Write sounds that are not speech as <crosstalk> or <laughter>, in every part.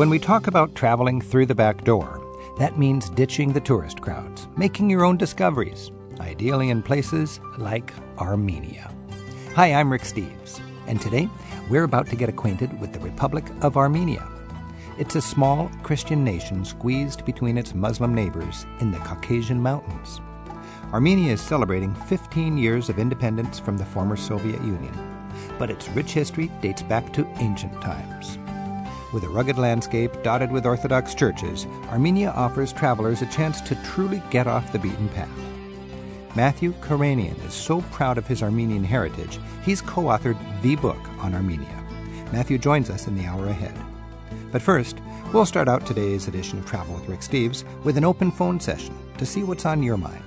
When we talk about traveling through the back door, that means ditching the tourist crowds, making your own discoveries, ideally in places like Armenia. Hi, I'm Rick Steves, and today we're about to get acquainted with the Republic of Armenia. It's a small Christian nation squeezed between its Muslim neighbors in the Caucasian Mountains. Armenia is celebrating 15 years of independence from the former Soviet Union, but its rich history dates back to ancient times. With a rugged landscape dotted with Orthodox churches, Armenia offers travelers a chance to truly get off the beaten path. Matthew Karanian is so proud of his Armenian heritage, he's co authored the book on Armenia. Matthew joins us in the hour ahead. But first, we'll start out today's edition of Travel with Rick Steves with an open phone session to see what's on your mind.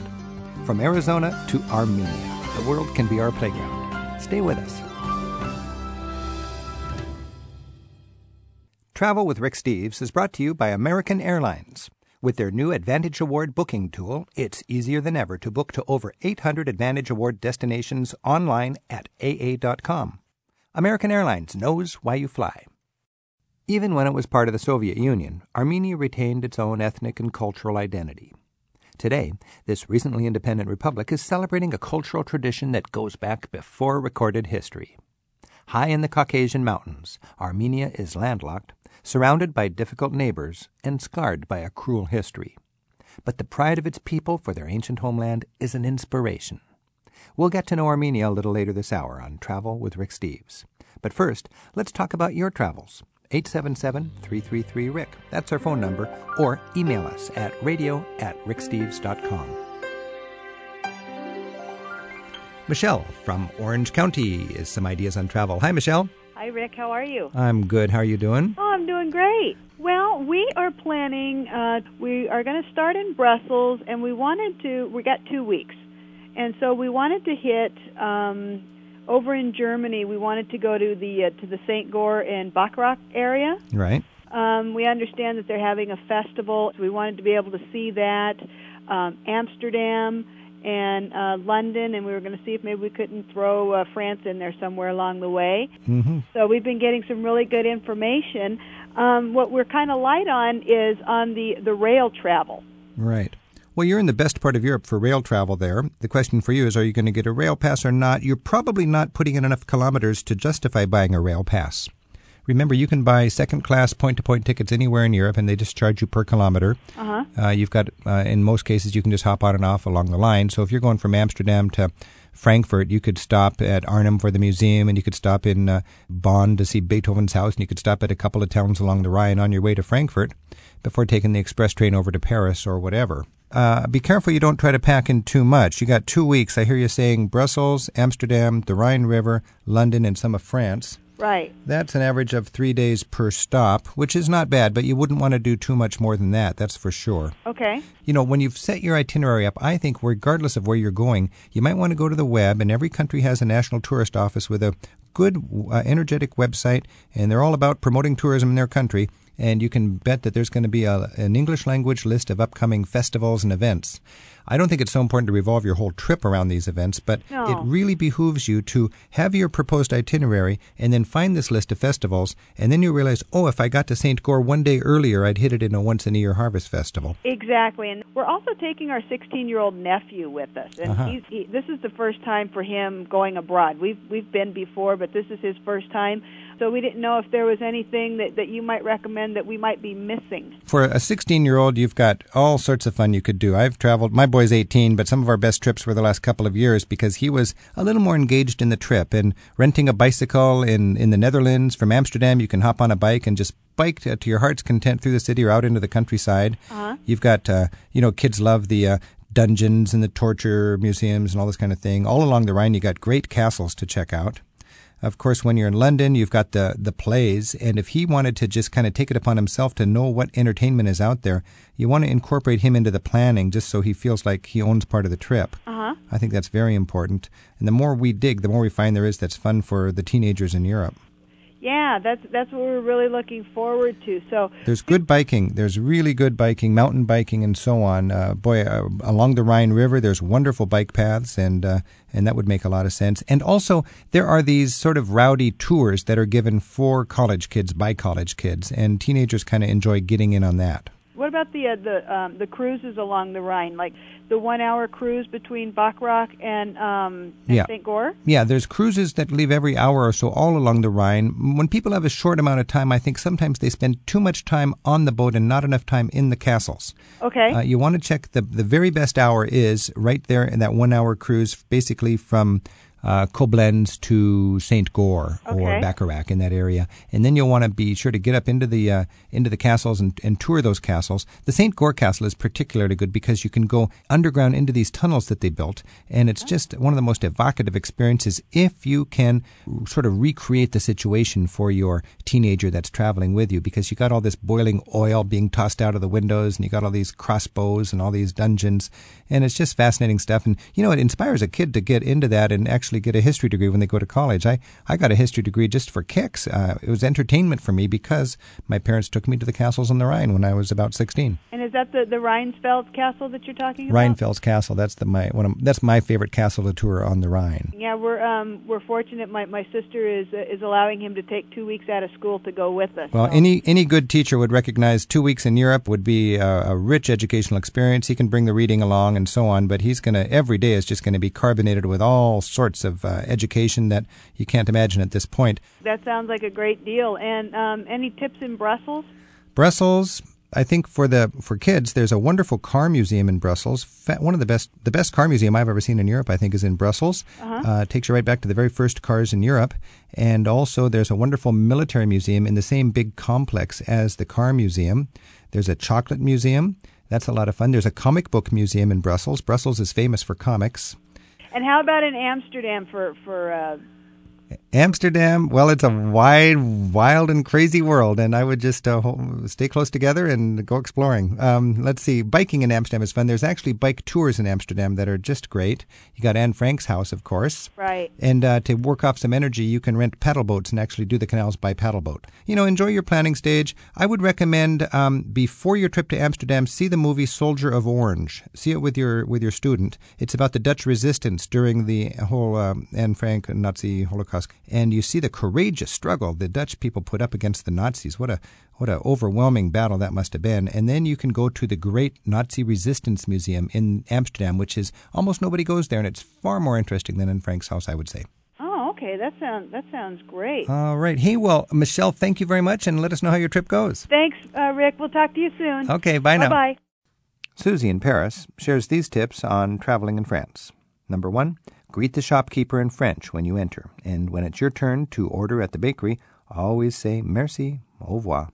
From Arizona to Armenia, the world can be our playground. Stay with us. Travel with Rick Steves is brought to you by American Airlines. With their new Advantage Award booking tool, it's easier than ever to book to over 800 Advantage Award destinations online at AA.com. American Airlines knows why you fly. Even when it was part of the Soviet Union, Armenia retained its own ethnic and cultural identity. Today, this recently independent republic is celebrating a cultural tradition that goes back before recorded history. High in the Caucasian Mountains, Armenia is landlocked, surrounded by difficult neighbors, and scarred by a cruel history. But the pride of its people for their ancient homeland is an inspiration. We'll get to know Armenia a little later this hour on Travel with Rick Steves. But first, let's talk about your travels. 877 333 Rick. That's our phone number. Or email us at radio at ricksteves.com. Michelle from Orange County is some ideas on travel. Hi, Michelle. Hi, Rick. How are you? I'm good. How are you doing? Oh, I'm doing great. Well, we are planning. Uh, we are going to start in Brussels, and we wanted to. We got two weeks, and so we wanted to hit um, over in Germany. We wanted to go to the uh, to the Saint Goar and Bacharach area. Right. Um, we understand that they're having a festival. So we wanted to be able to see that. Um, Amsterdam and uh, London, and we were going to see if maybe we couldn't throw uh, France in there somewhere along the way. Mm-hmm. So we've been getting some really good information. Um, what we're kind of light on is on the the rail travel. Right. Well, you're in the best part of Europe for rail travel there. The question for you is are you going to get a rail pass or not? You're probably not putting in enough kilometers to justify buying a rail pass. Remember, you can buy second class point to point tickets anywhere in Europe, and they just charge you per kilometer. Uh-huh. Uh, you've got, uh, in most cases, you can just hop on and off along the line. So if you're going from Amsterdam to Frankfurt, you could stop at Arnhem for the museum, and you could stop in uh, Bonn to see Beethoven's house, and you could stop at a couple of towns along the Rhine on your way to Frankfurt before taking the express train over to Paris or whatever. Uh, be careful you don't try to pack in too much. You got two weeks. I hear you saying Brussels, Amsterdam, the Rhine River, London, and some of France. Right. That's an average of three days per stop, which is not bad, but you wouldn't want to do too much more than that, that's for sure. Okay. You know, when you've set your itinerary up, I think regardless of where you're going, you might want to go to the web, and every country has a national tourist office with a good, uh, energetic website, and they're all about promoting tourism in their country. And you can bet that there's going to be a, an English language list of upcoming festivals and events. I don't think it's so important to revolve your whole trip around these events, but No. it really behooves you to have your proposed itinerary and then find this list of festivals, and then you realize, oh, if I got to St. Goar one day earlier, I'd hit it in a once in a year harvest festival. Exactly, and we're also taking our 16-year-old nephew with us, and Uh-huh. he's he, this is the first time for him going abroad. We've we've been before, but this is his first time. So we didn't know if there was anything that that you might recommend that we might be missing. For a 16 year old, you've got all sorts of fun you could do. I've traveled, my boy's 18, but some of our best trips were the last couple of years because he was a little more engaged in the trip and renting a bicycle in, in the Netherlands from Amsterdam. You can hop on a bike and just bike to, to your heart's content through the city or out into the countryside. Uh-huh. You've got, uh, you know, kids love the, uh, dungeons and the torture museums and all this kind of thing. All along the Rhine, you got great castles to check out. Of course, when you're in London, you've got the the plays, and if he wanted to just kind of take it upon himself to know what entertainment is out there, you want to incorporate him into the planning, just so he feels like he owns part of the trip. Uh-huh. I think that's very important. And the more we dig, the more we find there is that's fun for the teenagers in Europe. Yeah, that's that's what we're really looking forward to. So there's good biking. There's really good biking, mountain biking, and so on. Uh, boy, uh, along the Rhine River, there's wonderful bike paths, and uh, and that would make a lot of sense. And also, there are these sort of rowdy tours that are given for college kids by college kids, and teenagers kind of enjoy getting in on that. What about the uh, the um, the cruises along the Rhine, like the one-hour cruise between Bacharach and, um, and yeah. St. Goar? Yeah, there's cruises that leave every hour or so all along the Rhine. When people have a short amount of time, I think sometimes they spend too much time on the boat and not enough time in the castles. Okay. Uh, you want to check the the very best hour is right there in that one-hour cruise, basically from uh, Koblenz to Saint Goar okay. or Bacharach in that area, and then you'll want to be sure to get up into the uh, into the castles and, and tour those castles. The Saint Goar Castle is particularly good because you can go underground into these tunnels that they built, and it's just one of the most evocative experiences if you can sort of recreate the situation for your teenager that's traveling with you, because you got all this boiling oil being tossed out of the windows, and you got all these crossbows and all these dungeons, and it's just fascinating stuff. And you know, it inspires a kid to get into that and actually get a history degree when they go to college. I, I got a history degree just for kicks. Uh, it was entertainment for me because my parents took me to the castles on the Rhine when I was about 16. And is that the, the Rheinfels Castle that you're talking about? Rheinfels Castle. That's the my one of, that's my favorite castle to tour on the Rhine. Yeah, we're um, we're fortunate. My my sister is uh, is allowing him to take two weeks out of school to go with us. Well, so. any any good teacher would recognize two weeks in Europe would be a, a rich educational experience. He can bring the reading along and so on, but he's going to every day is just going to be carbonated with all sorts of uh, education that you can't imagine at this point. That sounds like a great deal. And um, any tips in Brussels? Brussels, I think for the for kids, there's a wonderful car museum in Brussels. One of the best the best car museum I've ever seen in Europe, I think, is in Brussels. Uh-huh. Uh, takes you right back to the very first cars in Europe. And also, there's a wonderful military museum in the same big complex as the car museum. There's a chocolate museum. That's a lot of fun. There's a comic book museum in Brussels. Brussels is famous for comics. And how about in Amsterdam for for uh, Amsterdam, well, it's a wide, wild, and crazy world, and I would just uh, stay close together and go exploring. Um, let's see, biking in Amsterdam is fun. There's actually bike tours in Amsterdam that are just great. You got Anne Frank's house, of course. Right. And uh, to work off some energy, you can rent paddle boats and actually do the canals by paddle boat. You know, enjoy your planning stage. I would recommend um, before your trip to Amsterdam, see the movie Soldier of Orange. See it with your with your student. It's about the Dutch resistance during the whole um, Anne Frank Nazi Holocaust and you see the courageous struggle the Dutch people put up against the Nazis. What a what a overwhelming battle that must have been. And then you can go to the Great Nazi Resistance Museum in Amsterdam, which is almost nobody goes there, and it's far more interesting than Anne Frank's house, I would say. Oh, okay. That sounds that sounds great. All right. Hey, well, Michelle, thank you very much, and let us know how your trip goes. Thanks, uh, Rick. We'll talk to you soon. Okay. Bye now. Bye. Susie in Paris shares these tips on traveling in France. Number one, greet the shopkeeper in French when you enter, and when it's your turn to order at the bakery, always say merci, au revoir.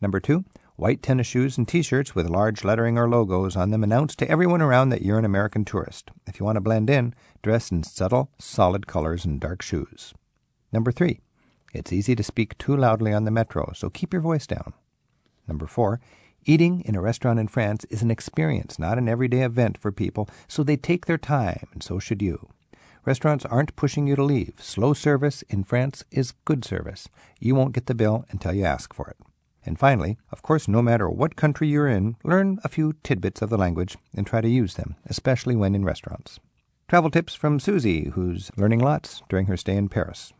Number two, white tennis shoes and t shirts with large lettering or logos on them announce to everyone around that you're an American tourist. If you want to blend in, dress in subtle, solid colors and dark shoes. Number three, it's easy to speak too loudly on the metro, so keep your voice down. Number four, Eating in a restaurant in France is an experience, not an everyday event for people, so they take their time, and so should you. Restaurants aren't pushing you to leave. Slow service in France is good service. You won't get the bill until you ask for it. And finally, of course, no matter what country you're in, learn a few tidbits of the language and try to use them, especially when in restaurants. Travel tips from Susie, who's learning lots during her stay in Paris.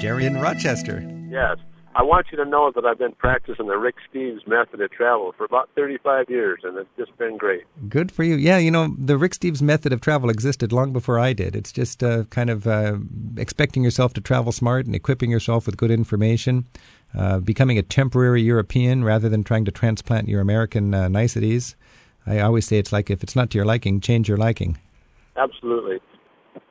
Jerry in Rochester. Yes. I want you to know that I've been practicing the Rick Steves method of travel for about 35 years, and it's just been great. Good for you. Yeah, you know, the Rick Steves method of travel existed long before I did. It's just uh, kind of uh, expecting yourself to travel smart and equipping yourself with good information, uh, becoming a temporary European rather than trying to transplant your American uh, niceties. I always say it's like if it's not to your liking, change your liking. Absolutely.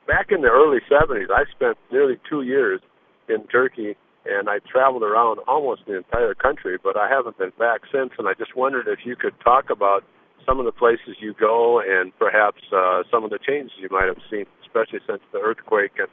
Back in the early 70s, I spent nearly two years in Turkey and I traveled around almost the entire country, but I haven't been back since. And I just wondered if you could talk about some of the places you go and perhaps uh, some of the changes you might have seen, especially since the earthquake and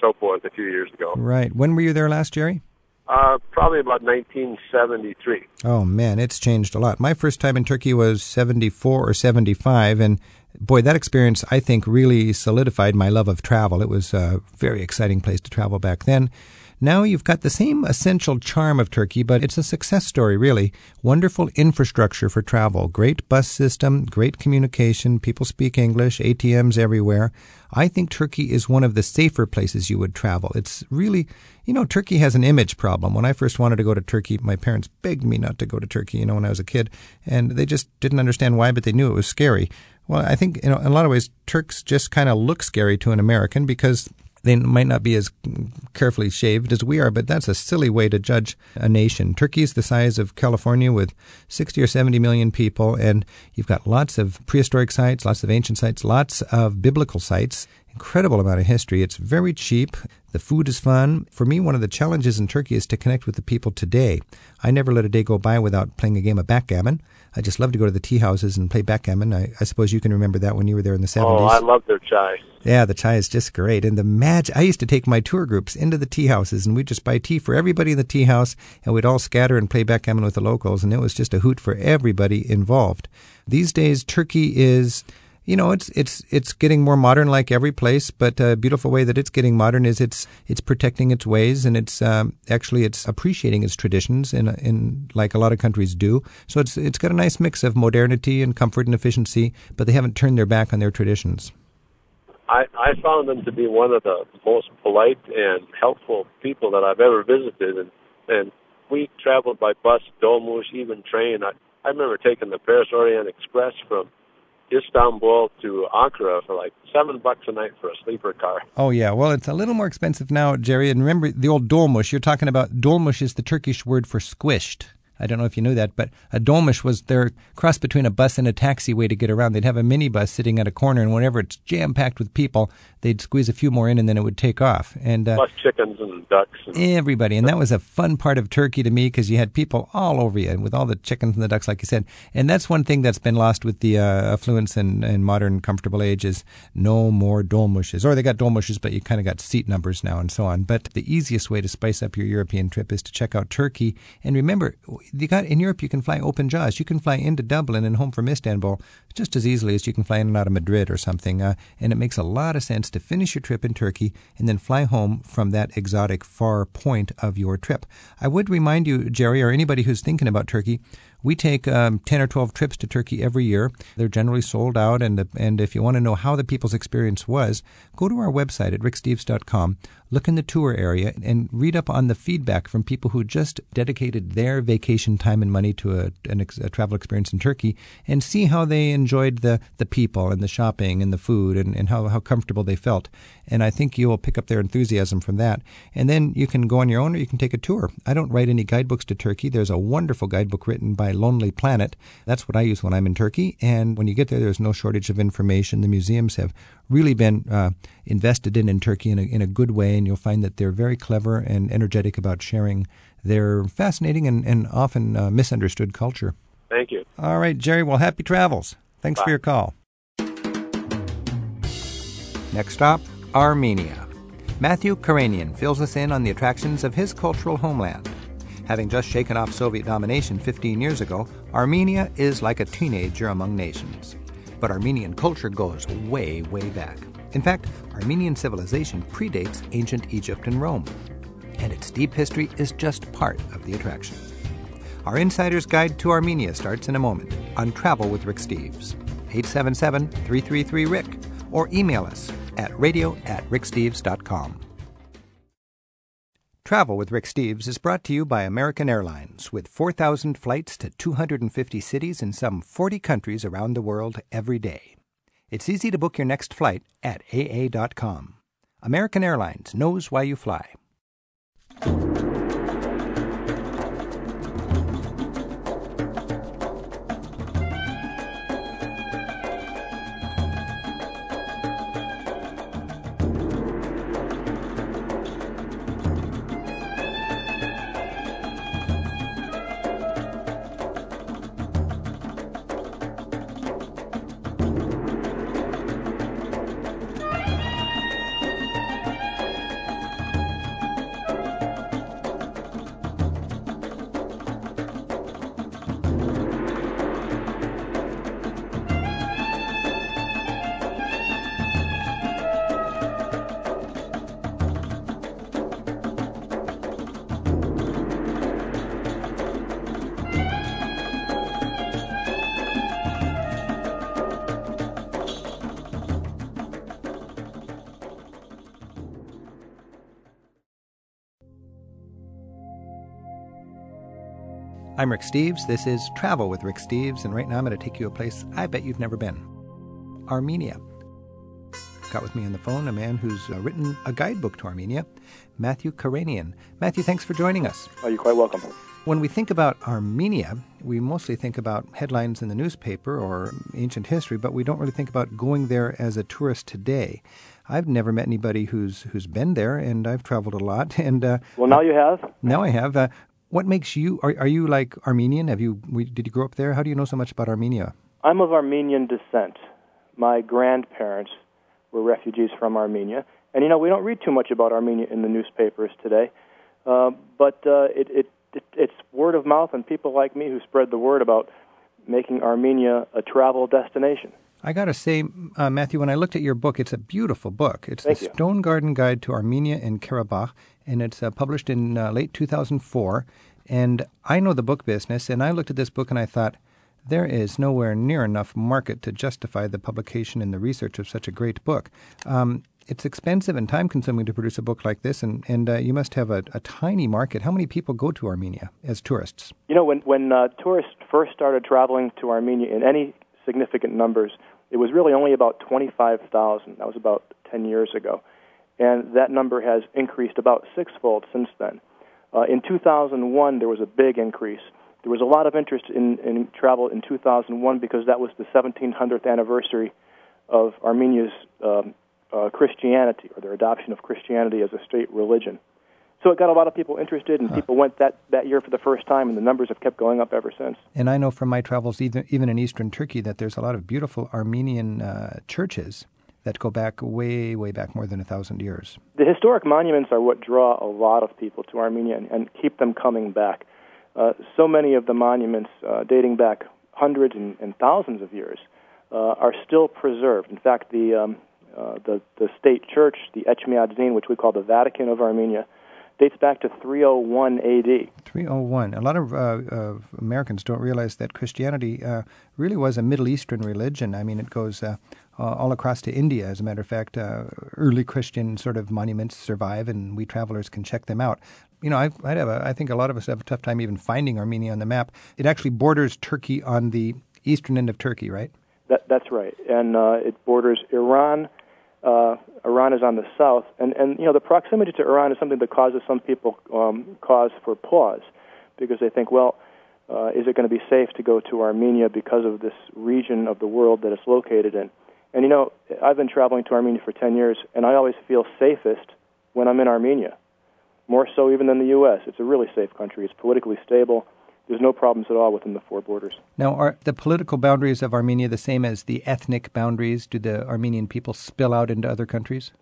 so forth a few years ago. Right. When were you there last, Jerry? Uh, probably about 1973. Oh man, it's changed a lot. My first time in Turkey was 74 or 75, and boy, that experience I think really solidified my love of travel. It was a very exciting place to travel back then. Now you've got the same essential charm of Turkey, but it's a success story, really. Wonderful infrastructure for travel, great bus system, great communication, people speak English, ATMs everywhere. I think Turkey is one of the safer places you would travel. It's really, you know, Turkey has an image problem. When I first wanted to go to Turkey, my parents begged me not to go to Turkey, you know, when I was a kid, and they just didn't understand why, but they knew it was scary. Well, I think, you know, in a lot of ways, Turks just kind of look scary to an American because they might not be as carefully shaved as we are, but that's a silly way to judge a nation. Turkey's the size of California with 60 or 70 million people, and you've got lots of prehistoric sites, lots of ancient sites, lots of biblical sites, incredible amount of history. It's very cheap. The food is fun. For me, one of the challenges in Turkey is to connect with the people today. I never let a day go by without playing a game of backgammon. I just love to go to the tea houses and play backgammon. I, I suppose you can remember that when you were there in the 70s. Oh, I love their chai. Yeah, the chai is just great. And the magic, I used to take my tour groups into the tea houses and we'd just buy tea for everybody in the tea house and we'd all scatter and play backgammon with the locals. And it was just a hoot for everybody involved. These days, Turkey is you know, it's it's it's getting more modern, like every place. But a beautiful way that it's getting modern is it's it's protecting its ways, and it's um, actually it's appreciating its traditions, in in like a lot of countries do. So it's it's got a nice mix of modernity and comfort and efficiency, but they haven't turned their back on their traditions. I, I found them to be one of the most polite and helpful people that I've ever visited, and and we traveled by bus, dolmuş, even train. I I remember taking the Paris Orient Express from Istanbul to Ankara for like seven bucks a night for a sleeper car. Oh yeah, well it's a little more expensive now, Jerry. And remember the old dolmuş. You're talking about dolmuş is the Turkish word for squished. I don't know if you knew that, but a dolmuş was their cross between a bus and a taxiway to get around. They'd have a minibus sitting at a corner, and whenever it's jam packed with people, they'd squeeze a few more in, and then it would take off. And uh, plus chickens and ducks. And everybody, and that was a fun part of Turkey to me because you had people all over you with all the chickens and the ducks, like you said. And that's one thing that's been lost with the uh, affluence and, and modern comfortable age is no more dolmuşes, or they got dolmuşes, but you kind of got seat numbers now and so on. But the easiest way to spice up your European trip is to check out Turkey, and remember you got in Europe you can fly open jaws. You can fly into Dublin and home from Istanbul just as easily as you can fly in and out of Madrid or something. Uh, and it makes a lot of sense to finish your trip in Turkey and then fly home from that exotic far point of your trip. I would remind you, Jerry, or anybody who's thinking about Turkey, we take um, 10 or 12 trips to Turkey every year. They're generally sold out, and, and if you want to know how the people's experience was, go to our website at ricksteves.com, look in the tour area, and read up on the feedback from people who just dedicated their vacation time and money to a, an, a travel experience in Turkey, and see how they enjoyed the, the people and the shopping and the food and, and how, how comfortable they felt. And I think you will pick up their enthusiasm from that. And then you can go on your own or you can take a tour. I don't write any guidebooks to Turkey. There's a wonderful guidebook written by Lonely Planet. That's what I use when I'm in Turkey. And when you get there, there's no shortage of information. The museums have really been uh, invested in in Turkey in a, in a good way, and you'll find that they're very clever and energetic about sharing their fascinating and, and often uh, misunderstood culture. Thank you. All right, Jerry. Well, happy travels. Thanks Bye. for your call. Next stop, Armenia. Matthew Karanian fills us in on the attractions of his cultural homeland. Having just shaken off Soviet domination 15 years ago, Armenia is like a teenager among nations. But Armenian culture goes way, way back. In fact, Armenian civilization predates ancient Egypt and Rome. And its deep history is just part of the attraction. Our Insider's Guide to Armenia starts in a moment on Travel with Rick Steves. 877 333 Rick or email us at radio at ricksteves.com. Travel with Rick Steves is brought to you by American Airlines with 4,000 flights to 250 cities in some 40 countries around the world every day. It's easy to book your next flight at AA.com. American Airlines knows why you fly. I'm Rick Steves. This is Travel with Rick Steves, and right now I'm going to take you a place I bet you've never been Armenia. Got with me on the phone a man who's uh, written a guidebook to Armenia, Matthew Karanian. Matthew, thanks for joining us. Oh, you're quite welcome. When we think about Armenia, we mostly think about headlines in the newspaper or ancient history, but we don't really think about going there as a tourist today. I've never met anybody who's who's been there, and I've traveled a lot. <laughs> And uh, well, now you have. Now I have. Uh, what makes you? Are, are you like Armenian? Have you? Did you grow up there? How do you know so much about Armenia? I'm of Armenian descent. My grandparents were refugees from Armenia, and you know we don't read too much about Armenia in the newspapers today. Uh, but uh, it, it, it it's word of mouth and people like me who spread the word about making Armenia a travel destination. I got to say, uh, Matthew, when I looked at your book, it's a beautiful book. It's Thank the you. Stone Garden Guide to Armenia and Karabakh, and it's uh, published in uh, late 2004. And I know the book business, and I looked at this book and I thought, there is nowhere near enough market to justify the publication and the research of such a great book. Um, it's expensive and time consuming to produce a book like this, and, and uh, you must have a, a, tiny market. How many people go to Armenia as tourists? You know, when, when uh, tourists first started traveling to Armenia in any significant numbers, it was really only about 25,000. That was about 10 years ago. And that number has increased about sixfold since then. Uh, in 2001, there was a big increase. There was a lot of interest in, in travel in 2001 because that was the 1700th anniversary of Armenia's um, uh, Christianity or their adoption of Christianity as a state religion. So it got a lot of people interested, and huh. people went that, that year for the first time, and the numbers have kept going up ever since. And I know from my travels, even, even in eastern Turkey, that there's a lot of beautiful Armenian uh, churches that go back way, way back more than a thousand years. The historic monuments are what draw a lot of people to Armenia and, and keep them coming back. Uh, so many of the monuments, uh, dating back hundreds and, and thousands of years, uh, are still preserved. In fact, the, um, uh, the, the state church, the Etchmiadzin, which we call the Vatican of Armenia, dates back to 301 AD. 301. A lot of, uh, of Americans don't realize that Christianity uh, really was a Middle Eastern religion. I mean, it goes uh, all across to India. As a matter of fact, uh, early Christian sort of monuments survive, and we travelers can check them out. You know, I, I'd have a, I think a lot of us have a tough time even finding Armenia on the map. It actually borders Turkey on the eastern end of Turkey, right? That, that's right, and uh, it borders Iran. Uh, Iran is on the south, and and you know the proximity to Iran is something that causes some people um, cause for pause, because they think, well, uh, is it going to be safe to go to Armenia because of this region of the world that it's located in? And you know, I've been traveling to Armenia for 10 years, and I always feel safest when I'm in Armenia, more so even than the U.S. It's a really safe country. It's politically stable. There's no problems at all within the four borders. Now, are the political boundaries of Armenia the same as the ethnic boundaries? Do the Armenian people spill out into other countries?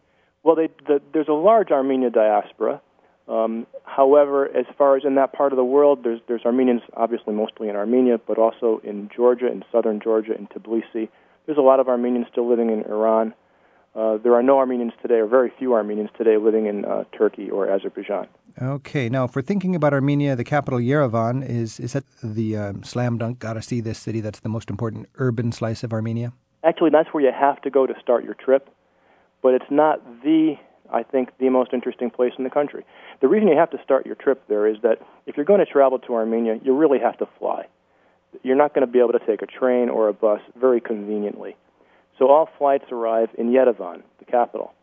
Well, they, the, there's a large Armenia diaspora. Um, however, as far as in that part of the world, there's, there's Armenians obviously mostly in Armenia, but also in Georgia, in southern Georgia, in Tbilisi. There's a lot of Armenians still living in Iran. Uh, there are no Armenians today, or very few Armenians today, living in uh, Turkey or Azerbaijan. Okay, now if we're thinking about Armenia, the capital Yerevan is is that the um, slam dunk? Got to see this city. That's the most important urban slice of Armenia. Actually, that's where you have to go to start your trip, but it's not the I think the most interesting place in the country. The reason you have to start your trip there is that if you're going to travel to Armenia, you really have to fly you're not going to be able to take a train or a bus very conveniently. So all flights arrive in Yerevan, the capital.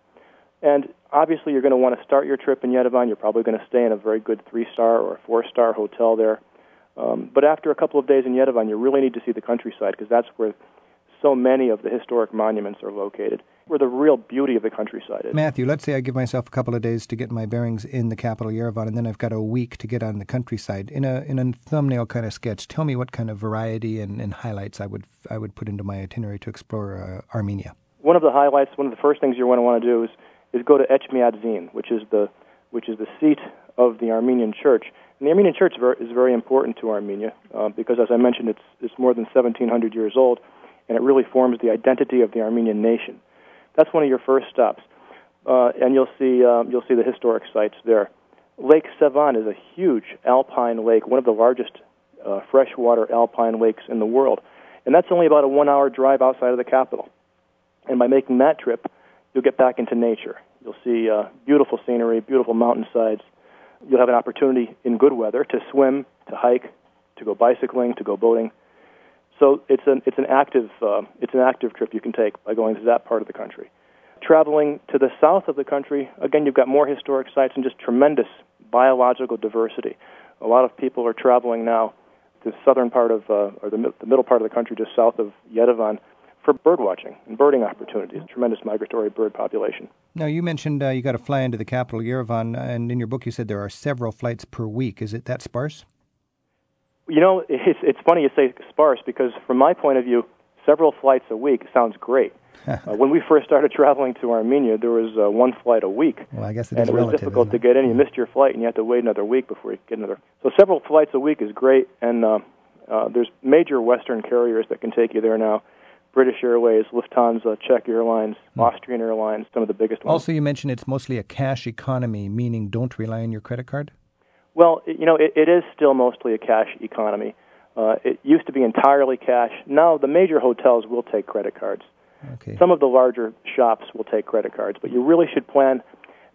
And obviously, you're going to want to start your trip in Yerevan. You're probably going to stay in a very good three star or four star hotel there. Um, but after a couple of days in Yerevan, you really need to see the countryside because that's where so many of the historic monuments are located where the real beauty of the countryside is. Matthew, let's say I give myself a couple of days to get my bearings in the capital, Yerevan, and then I've got a week to get on the countryside. In a in a thumbnail kind of sketch, tell me what kind of variety and, and highlights I would I would put into my itinerary to explore uh, Armenia. One of the highlights, one of the first things you're going to want to do is is go to Etchmiadzin, which is the which is the seat of the Armenian Church. And the Armenian Church is very important to Armenia uh, because, as I mentioned, it's it's more than 1,700 years old, and it really forms the identity of the Armenian nation. That's one of your first stops, uh, and you'll see um, you'll see the historic sites there. Lake Sevan is a huge alpine lake, one of the largest uh, freshwater alpine lakes in the world, and that's only about a one-hour drive outside of the capital. And by making that trip, you'll get back into nature. You'll see uh, beautiful scenery, beautiful mountainsides. You'll have an opportunity in good weather to swim, to hike, to go bicycling, to go boating. So it's an it's an active uh, it's an active trip you can take by going to that part of the country. Traveling to the south of the country, again, you've got more historic sites and just tremendous biological diversity. A lot of people are traveling now to the southern part of uh, or the, the middle part of the country, just south of Yerevan, for bird watching and birding opportunities. Tremendous migratory bird population. Now, you mentioned uh, you got to fly into the capital, Yerevan, and in your book you said there are several flights per week. Is it that sparse? You know, <laughs> it's, it's funny you say sparse because, from my point of view, several flights a week sounds great. <laughs> uh, when we first started traveling to Armenia, there was uh, one flight a week. Well, I guess it and it was relative, difficult to get in. You missed your flight, and you had to wait another week before you could get another. So several flights a week is great, and uh, uh, there's major Western carriers that can take you there now. British Airways, Lufthansa, Czech Airlines, Austrian Airlines, some of the biggest ones. Also, you mentioned it's mostly a cash economy, meaning don't rely on your credit card. Well, you know, it, it is still mostly a cash economy. Uh, it used to be entirely cash. Now, the major hotels will take credit cards. Okay. Some of the larger shops will take credit cards, but you really should plan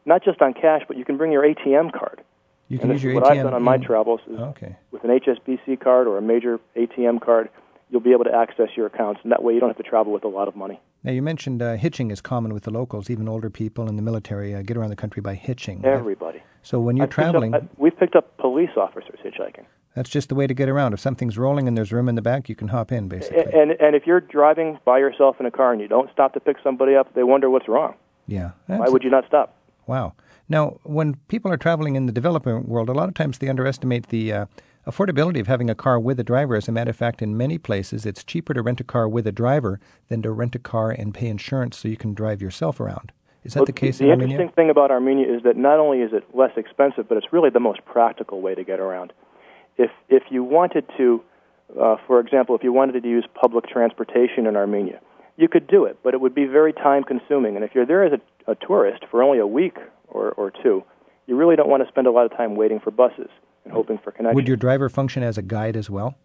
not just on cash, but you can bring your ATM card. you can and use your what ATM. I've done on my travels is Okay. with an HSBC card or a major ATM card, you'll be able to access your accounts, and that way you don't have to travel with a lot of money. Now, you mentioned uh, hitching is common with the locals. Even older people in the military uh, get around the country by hitching. Everybody. So when you're I've picked up- traveling, I- we've picked up police officers hitchhiking. that's just the way to get around. If something's rolling and there's room in the back, you can hop in, basically. And and if you're driving by yourself in a car and you don't stop to pick somebody up, they wonder what's wrong. yeah. Why would you not stop? Wow. Now, when people are traveling in the developing world, a lot of times they underestimate the uh, affordability of having a car with a driver. As a matter of fact, in many places, it's cheaper to rent a car with a driver than to rent a car and pay insurance so you can drive yourself around. Is that Well, the case the in Armenia? The interesting thing about Armenia is that not only is it less expensive, but it's really the most practical way to get around. If if you wanted to, uh, for example, if you wanted to use public transportation in Armenia, you could do it, but it would be very time consuming. And if you're there as a, a tourist for only a week or, or two, you really don't want to spend a lot of time waiting for buses and hoping for connections. Would your driver function as a guide as well?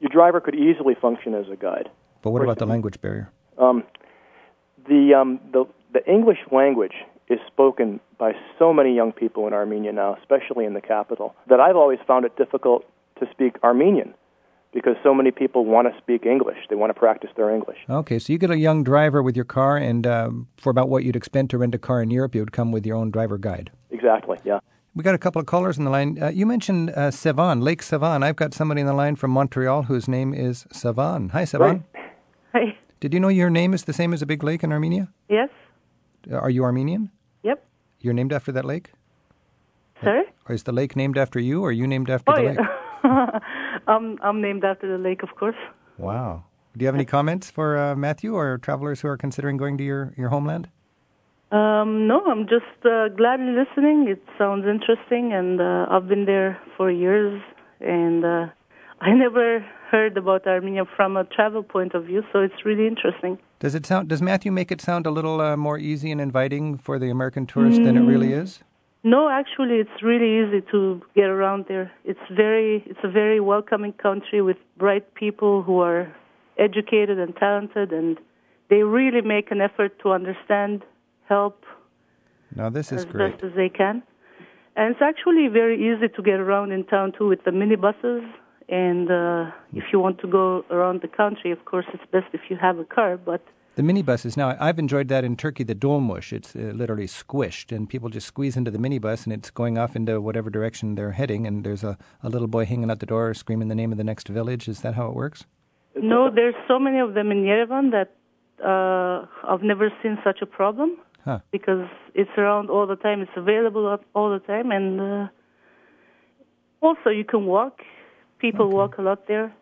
your driver could easily function as a guide. But what about the language barrier? Um, the, um, the the English language is spoken by so many young people in Armenia now, especially in the capital, that I've always found it difficult to speak Armenian because so many people want to speak English. They want to practice their English. Okay, so you get a young driver with your car, and um, for about what you'd expend to rent a car in Europe, you would come with your own driver guide. Exactly. Yeah. We got a couple of callers on the line. Uh, you mentioned uh, Sevan, Lake Sevan. I've got somebody in the line from Montreal whose name is Sevan. Hi, Sevan. Hi. Did you know your name is the same as a big lake in Armenia? Yes. Uh, Are you Armenian? Yep. You're named after that lake? Sorry. Or is the lake named after you, or are you named after Oh the yeah. lake? <laughs> I'm I'm named after the lake, of course. Wow. Do you have any comments for uh, Matthew or travelers who are considering going to your, your homeland? Um, no, I'm just uh, gladly listening. It sounds interesting, and uh, I've been there for years, and uh, <laughs> I never heard about Armenia from a travel point of view, so it's really interesting. Does it sound? Does Matthew make it sound a little uh, more easy and inviting for the American tourist than it really is? No, actually, it's really easy to get around there. It's very, it's a very welcoming country with bright people who are educated and talented, and they really make an effort to understand, help Now this is as great. best as they can. And it's actually very easy to get around in town too with the minibuses. And uh, if you want to go around the country, of course, it's best if you have a car. But The minibuses. Now I've enjoyed that in Turkey. The dolmuş, it's uh, literally squished, and people just squeeze into the minibus, and it's going off into whatever direction they're heading. And there's a, a little boy hanging out the door, screaming the name of the next village. Is that how it works? no, there's so many of them in Yerevan that uh, I've never seen such a problem Huh. because it's around all the time. It's available all the time, and uh, also you can walk. People walk a lot there.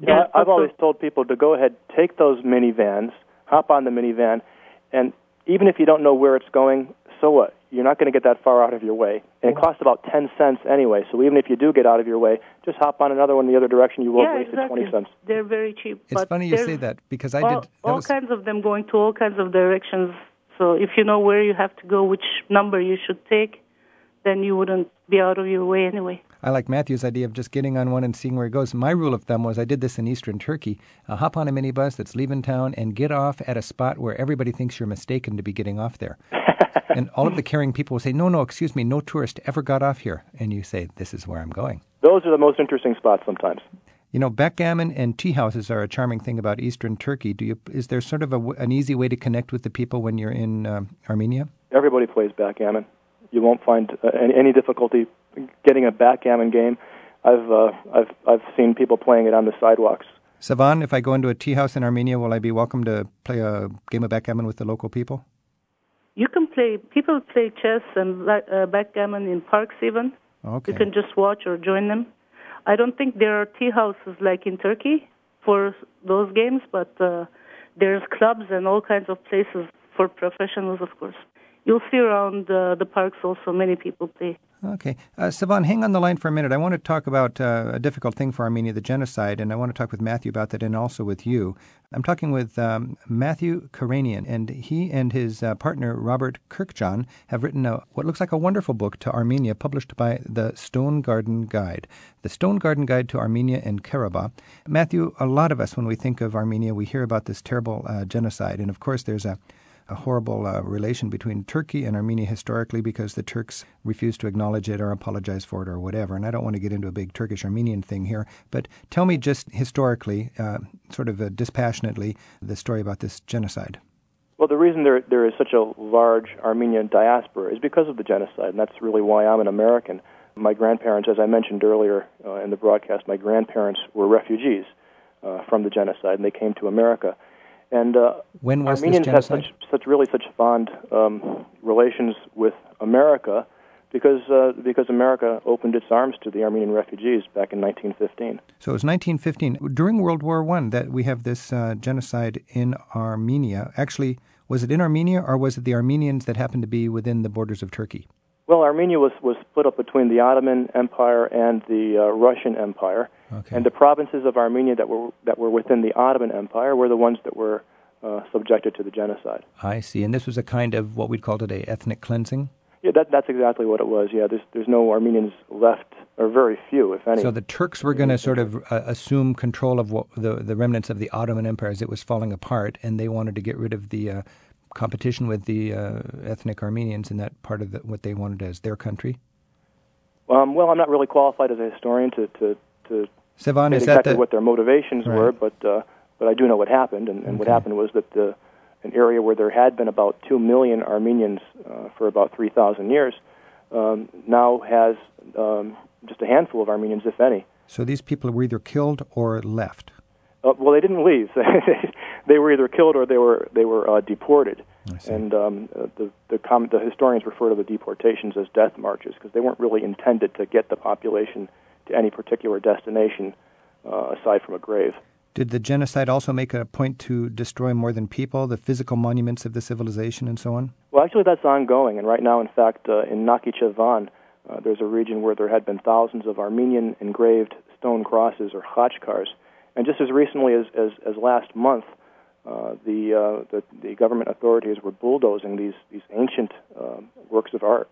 Yeah, I- I've also- always told people to go ahead, take those minivans, hop on the minivan, and even if you don't know where it's going, so what? You're not going to get that far out of your way. And it costs about 10 cents anyway, so even if you do get out of your way, just hop on another one the other direction. You won't yeah, waste the 20 cents. They're very cheap. It's but funny you say that because I all, did. All was, kinds of them going to all kinds of directions. So if you know where you have to go, which number you should take, then you wouldn't be out of your way anyway. I like Matthew's idea of just getting on one and seeing where it goes. My rule of thumb was I did this in eastern Turkey. Uh, hop on a minibus that's leaving town and get off at a spot where everybody thinks you're mistaken to be getting off there. <laughs> and all of the caring people will say, No, no, excuse me, no tourist ever got off here. And you say, This is where I'm going. Those are the most interesting spots sometimes. You know, backgammon and tea houses are a charming thing about Eastern Turkey. Do you? Is there sort of a, an easy way to connect with the people when you're in uh, Armenia? Everybody plays backgammon. You won't find uh, any, any difficulty getting a backgammon game. I've uh, I've I've seen people playing it on the sidewalks. Sevan, if I go into a tea house in Armenia, will I be welcome to play a game of backgammon with the local people? You can play. People play chess and uh, backgammon in parks even. Okay. You can just watch or join them. I don't think there are tea houses like in Turkey for those games, but uh, there's clubs and all kinds of places for professionals, of course. You'll see around uh, the parks also many people play. Okay. Uh, Sevan, hang on the line for a minute. I want to talk about uh, a difficult thing for Armenia, the genocide, and I want to talk with Matthew about that and also with you. I'm talking with um, Matthew Karanian, and he and his uh, partner, Robert Kurkjian, have written a, what looks like a wonderful book to Armenia published by the Stone Garden Guide. The Stone Garden Guide to Armenia and Karabakh. Matthew, a lot of us, when we think of Armenia, we hear about this terrible uh, genocide, and of course, there's a a horrible uh, relation between Turkey and Armenia historically because the Turks refused to acknowledge it or apologize for it or whatever. And I don't want to get into a big Turkish Armenian thing here, but tell me just historically, uh, sort of uh, dispassionately, the story about this genocide. Well, the reason there there is such a large Armenian diaspora is because of the genocide, and that's really why I'm an American. My grandparents, as I mentioned earlier uh, in the broadcast, my grandparents were refugees uh, from the genocide, and they came to America. And uh, when was Armenians have such, such really such fond um, relations with America because uh, because America opened its arms to the Armenian refugees back in 1915. So it was 1915 during World War One that we have this uh, genocide in Armenia. Actually, was it in Armenia or was it the Armenians that happened to be within the borders of Turkey? Well, Armenia was, was split up between the Ottoman Empire and the uh, Russian Empire, okay. and the provinces of Armenia that were that were within the Ottoman Empire were the ones that were uh, subjected to the genocide. I see, and this was a kind of what we'd call today ethnic cleansing. Yeah, that, that's exactly what it was. Yeah, there's there's no Armenians left, or very few, if any. So the Turks were going to sort of uh, assume control of what, the the remnants of the Ottoman Empire as it was falling apart, and they wanted to get rid of the uh, competition with the uh, ethnic Armenians in that part of the, what they wanted as their country? Um, well, I'm not really qualified as a historian to to, to Say is exactly that the, what their motivations right. were, but uh, but I do know what happened, and, and okay. what happened was that the an area where there had been about two million Armenians uh, for about three thousand years um, now has um, just a handful of Armenians, if any. So these people were either killed or left. Uh, well, they didn't leave. <laughs> they were either killed or they were they were uh, deported. And um, uh, the the, com- the historians refer to the deportations as death marches because they weren't really intended to get the population to any particular destination uh, aside from a grave. Did the genocide also make a point to destroy more than people, the physical monuments of the civilization, and so on? Well, actually, that's ongoing. And right now, in fact, uh, in Nakhichevan, uh, there's a region where there had been thousands of Armenian engraved stone crosses or khachkars. And just as recently as, as, as last month, uh, the, uh, the the government authorities were bulldozing these these ancient uh, works of art,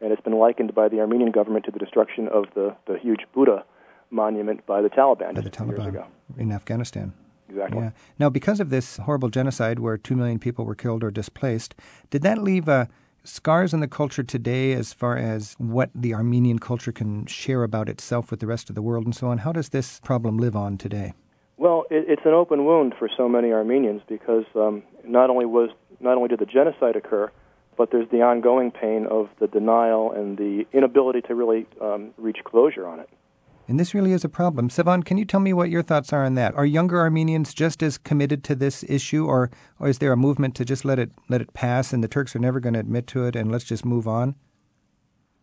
and it's been likened by the Armenian government to the destruction of the, the huge Buddha monument by the Taliban by the just a few years Taliban ago. in Afghanistan. Exactly. Yeah. Now, because of this horrible genocide where two million people were killed or displaced, did that leave uh, scars in the culture today as far as what the Armenian culture can share about itself with the rest of the world and so on? How does this problem live on today? Well, it, it's an open wound for so many Armenians because um, not only was not only did the genocide occur, but there's the ongoing pain of the denial and the inability to really um, reach closure on it. And this really is a problem. Sevan, can you tell me what your thoughts are on that? Are younger Armenians just as committed to this issue, or, or is there a movement to just let it let it pass, and the Turks are never going to admit to it, and let's just move on?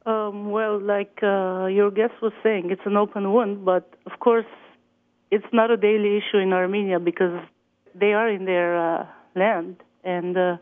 Um, well, like uh, your guest was saying, it's an open wound, but of course, it's not a daily issue in Armenia because they are in their uh, land, and uh,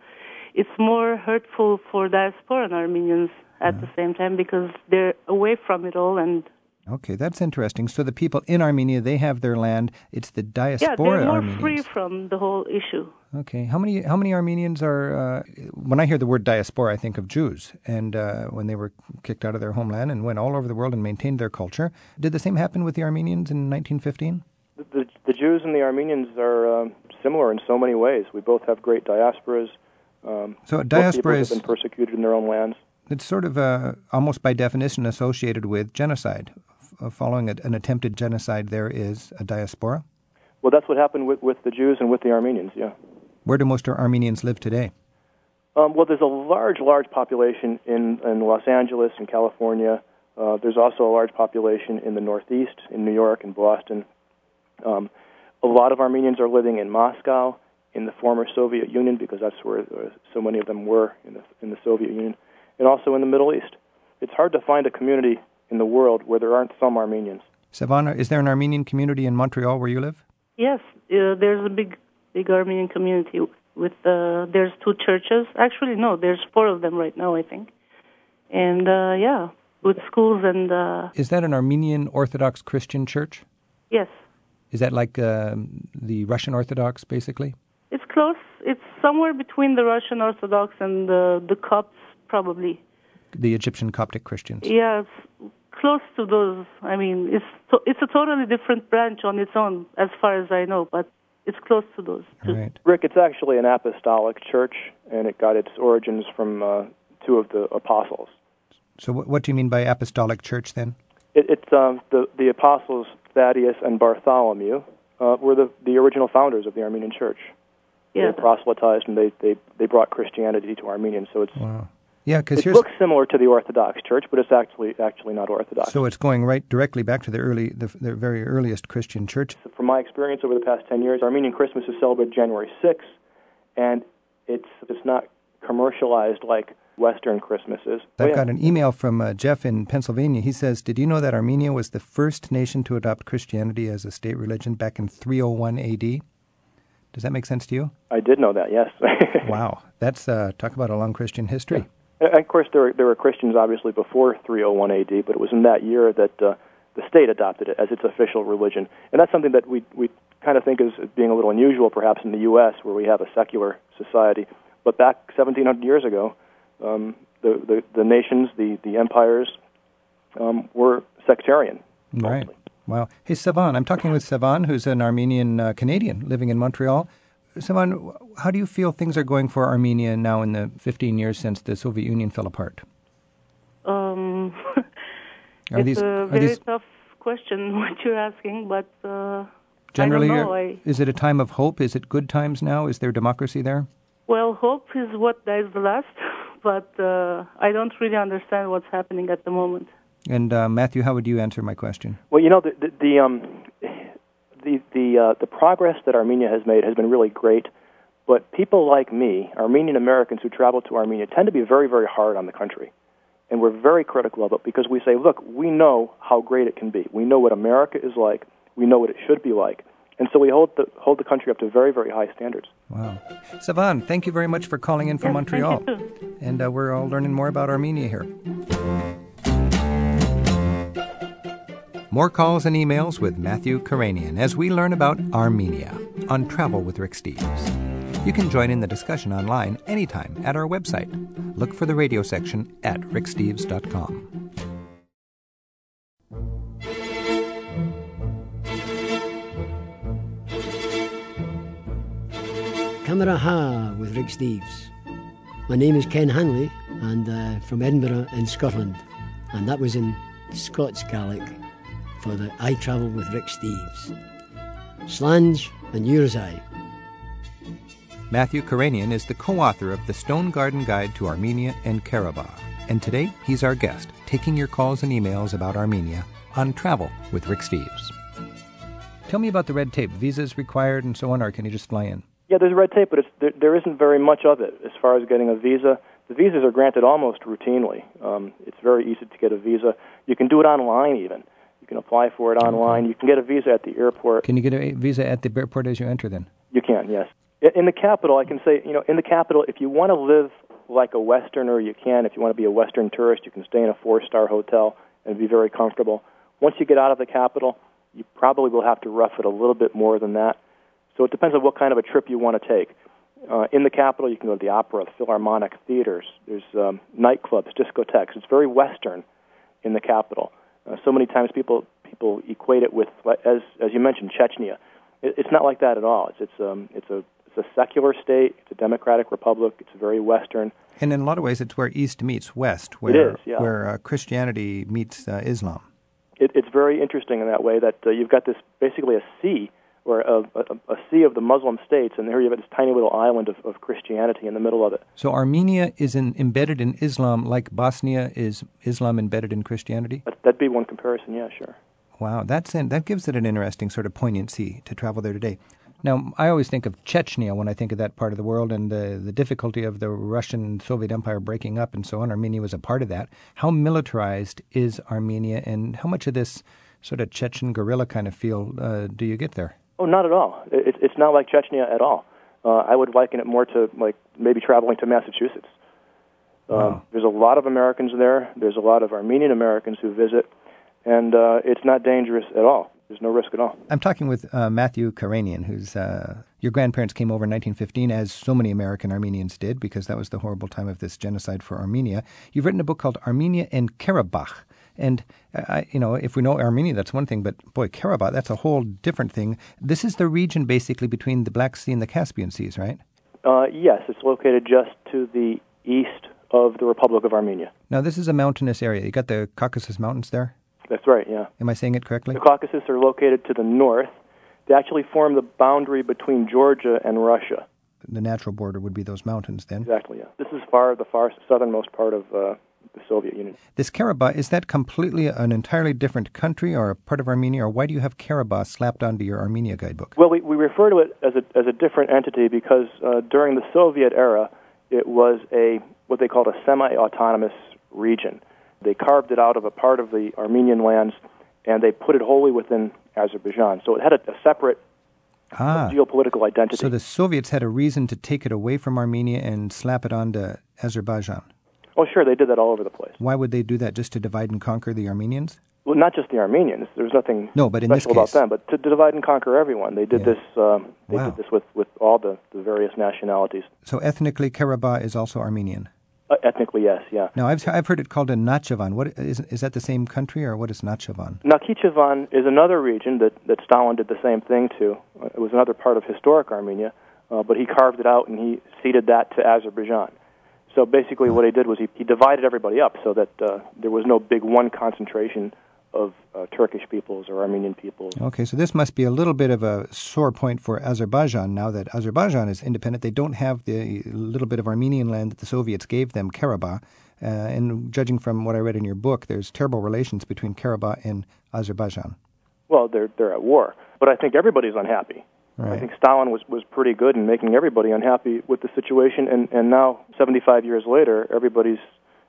it's more hurtful for diasporan Armenians at the same time because they're away from it all and Okay, that's interesting. So the people in Armenia, they have their land. It's the diaspora yeah, they're more Armenians. free from the whole issue. Okay, how many how many Armenians are? Uh, when I hear the word diaspora, I think of Jews, and uh, when they were kicked out of their homeland and went all over the world and maintained their culture. Did the same happen with the Armenians in 1915? The, the, the Jews and the Armenians are um, similar in so many ways. We both have great diasporas. Um, So diaspora is been persecuted in their own lands. it's sort of uh, almost by definition associated with genocide, uh, following a, an attempted genocide there is a diaspora? Well, that's what happened with, with the Jews and with the Armenians, yeah. Where do most Armenians live today? Um, well, there's a large, large population in, in Los Angeles and California. Uh, there's also a large population in the Northeast, in New York and Boston. Um, a lot of Armenians are living in Moscow, in the former Soviet Union, because that's where uh, so many of them were in the, in the Soviet Union, and also in the Middle East. It's hard to find a community in the world where there aren't some Armenians. Savannah, is there an Armenian community in Montreal where you live? Yes, uh, there's a big, big Armenian community with uh, there's two churches. Actually, no, there's four of them right now, I think. And uh, yeah, with schools and. Uh, Is that an Armenian Orthodox Christian church? Yes. Is that like uh, the Russian Orthodox, basically? It's close. It's somewhere between the Russian Orthodox and the the Copts, probably. The Egyptian Coptic Christians. Yes, close to those. I mean, it's to, it's a totally different branch on its own, as far as I know, but it's close to those. Two. Right. Rick, it's actually an apostolic church, and it got its origins from uh, two of the apostles. So, what, what do you mean by apostolic church then? It, it's um, the the apostles Thaddeus and Bartholomew uh, were the the original founders of the Armenian Church. Yeah. They proselytized and they, they they brought Christianity to Armenians. So it's Wow. Yeah, because it looks similar to the Orthodox Church, but it's actually actually not Orthodox. so it's going right directly back to the early, the, the very earliest Christian church. from my experience over the past 10 years, Armenian Christmas is celebrated January 6th, and it's it's not commercialized like Western Christmases. Oh, I've yeah. got an email from uh, Jeff in Pennsylvania. He says, "Did you know that Armenia was the first nation to adopt Christianity as a state religion back in 301 A.D.?" Does that make sense to you? I did know that, yes. <laughs> Wow, that's uh, talk about a long Christian history. And of course, there were, there were Christians obviously before 301 AD, but it was in that year that uh, the state adopted it as its official religion. And that's something that we, we kind of think is being a little unusual perhaps in the U.S., where we have a secular society. But back 1700 years ago, um, the, the, the nations, the, the empires, um, were sectarian. Right. mostly. Wow. Hey, Sevan, I'm talking with Sevan, who's an Armenian uh, Canadian living in Montreal. Sevan, how do you feel things are going for Armenia now in the 15 years since the Soviet Union fell apart? Um, Are it's these a very these tough question <laughs> what you're asking, but uh, generally? I don't know. I, is it a time of hope? Is it good times now? Is there democracy there? well, hope is what dies the last, <laughs> but uh, I don't really understand what's happening at the moment. And uh, Matthew, how would you answer my question? Well, you know, the the the um, the the, uh, the progress that Armenia has made has been really great. But people like me, Armenian Americans who travel to Armenia, tend to be very, very hard on the country, and we're very critical of it because we say, look, we know how great it can be. We know what America is like. We know what it should be like, and so we hold the hold the country up to very, very high standards. Wow. Sevan, thank you very much for calling in from Yes, Montreal. Thank you. And uh, we're all learning more about Armenia here. More calls and emails with Matthew Karanian as we learn about Armenia on Travel with Rick Steves. You can join in the discussion online anytime at our website. Look for the radio section at ricksteves.com. Camera Ha with Rick Steves. My name is Ken Hanley and uh, from Edinburgh in Scotland. And that was in Scots Gaelic for the I Travel with Rick Steves. Slange and Yurzai. Matthew Karanian is the co author of the Stone Garden Guide to Armenia and Karabakh. And today, he's our guest, taking your calls and emails about Armenia on Travel with Rick Steves. Tell me about the red tape. Visas required and so on, or can you just fly in? Yeah, there's red tape, but it's, there, there isn't very much of it as far as getting a visa. The visas are granted almost routinely. Um, it's very easy to get a visa. You can do it online even. You can apply for it online. You can get a visa at the airport. Can you get a visa at the airport as you enter then? You can, yes. In the capital, I can say, you know, in the capital, if you want to live like a Westerner, you can. If you want to be a Western tourist, you can stay in a four-star hotel and be very comfortable. Once you get out of the capital, you probably will have to rough it a little bit more than that. So it depends on what kind of a trip you want to take. Uh, in the capital, you can go to the opera, the Philharmonic theaters. There's um, nightclubs, discotheques. It's very Western in the capital. Uh, so many times people people equate it with, as as you mentioned, Chechnya. It, it's not like that at all. It's it's um it's a it's a secular state. It's a democratic republic. It's very Western. And in a lot of ways, it's where East meets West, where is, yeah. where uh, Christianity meets uh, Islam. it, it's very interesting in that way that uh, you've got this basically a sea or a, a, a, sea of the Muslim states, and there you have this tiny little island of, of Christianity in the middle of it. So Armenia is in, embedded in Islam, like Bosnia is Islam embedded in Christianity. That, that'd be one comparison. Yeah, sure. Wow, that's in, that gives it an interesting sort of poignancy to travel there today. Now, I always think of Chechnya when I think of that part of the world and the, the difficulty of the Russian Soviet Empire breaking up and so on. Armenia was a part of that. How militarized is Armenia, and how much of this sort of Chechen guerrilla kind of feel uh, do you get there? Oh, not at all. It, it's not like Chechnya at all. Uh, I would liken it more to like maybe traveling to Massachusetts. Um, wow. There's a lot of Americans there. There's a lot of Armenian Americans who visit, and uh, it's not dangerous at all. There's no risk at all. I'm talking with uh, Matthew Karanian, who's uh, your grandparents came over in 1915, as so many American Armenians did, because that was the horrible time of this genocide for Armenia. You've written a book called Armenia and Karabakh. And uh, you know, if we know Armenia, that's one thing, but boy, Karabakh, that's a whole different thing. This is the region basically between the Black Sea and the Caspian Seas, right? Uh, yes, it's located just to the east of the Republic of Armenia. Now, this is a mountainous area. You got the Caucasus Mountains there. That's right, yeah. Am I saying it correctly? The Caucasus are located to the north. They actually form the boundary between Georgia and Russia. The natural border would be those mountains then? Exactly, yeah. This is far the far southernmost part of uh, the Soviet Union. This Karabakh, is that completely an entirely different country or a part of Armenia, or why do you have Karabakh slapped onto your Armenia guidebook? Well, we, we refer to it as a, as a different entity because uh, during the Soviet era, it was a what they called a semi-autonomous region. They carved it out of a part of the Armenian lands, and they put it wholly within Azerbaijan. So it had a, a separate ah, geopolitical identity. So the Soviets had a reason to take it away from Armenia and slap it onto Azerbaijan. Oh, sure, they did that all over the place. Why would they do that? Just to divide and conquer the Armenians? Well, not just the Armenians. There's nothing no, but in special this case, about them, but to, to, divide and conquer everyone. They did yeah. this. Um, they wow. did this with, with all the, the various nationalities. So ethnically, Karabakh is also Armenian. Uh, ethnically, yes, yeah. Now, I've I've heard it called a Nakhchivan. What is is that the same country, or what is Nakhchivan? Nakhichevan is another region that that Stalin did the same thing to. Uh, it was another part of historic Armenia, uh, but he carved it out and he ceded that to Azerbaijan. So basically, what he did was he, he divided everybody up so that uh, there was no big one concentration of uh, Turkish peoples or Armenian peoples. Okay, so this must be a little bit of a sore point for Azerbaijan now that Azerbaijan is independent. They don't have the little bit of Armenian land that the Soviets gave them, Karabakh. Uh, and judging from what I read in your book, there's terrible relations between Karabakh and Azerbaijan. Well, they're they're at war, but I think everybody's unhappy. Right. I think Stalin was, was pretty good in making everybody unhappy with the situation, and, and now, 75 years later, everybody's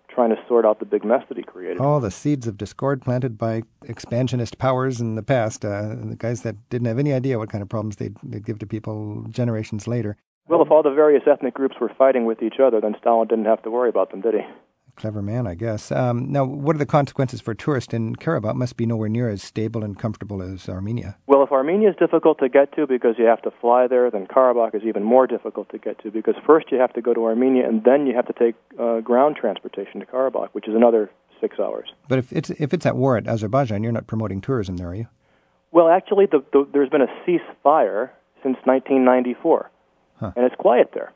trying to sort out the big mess that he created. All the seeds of discord planted by expansionist powers in the past, uh, the guys that didn't have any idea what kind of problems they'd, they'd give to people generations later. Well, if all the various ethnic groups were fighting with each other, then Stalin didn't have to worry about them, did he? Clever man, I guess. Um, now, what are the consequences for tourists in Karabakh? Must be nowhere near as stable and comfortable as Armenia. Well, if Armenia is difficult to get to because you have to fly there, then Karabakh is even more difficult to get to because first you have to go to Armenia and then you have to take uh, ground transportation to Karabakh, which is another six hours. But if it's if it's at war at Azerbaijan, you're not promoting tourism there, are you? Well, actually, the, the, there's been a ceasefire since 1994, huh. and it's quiet there.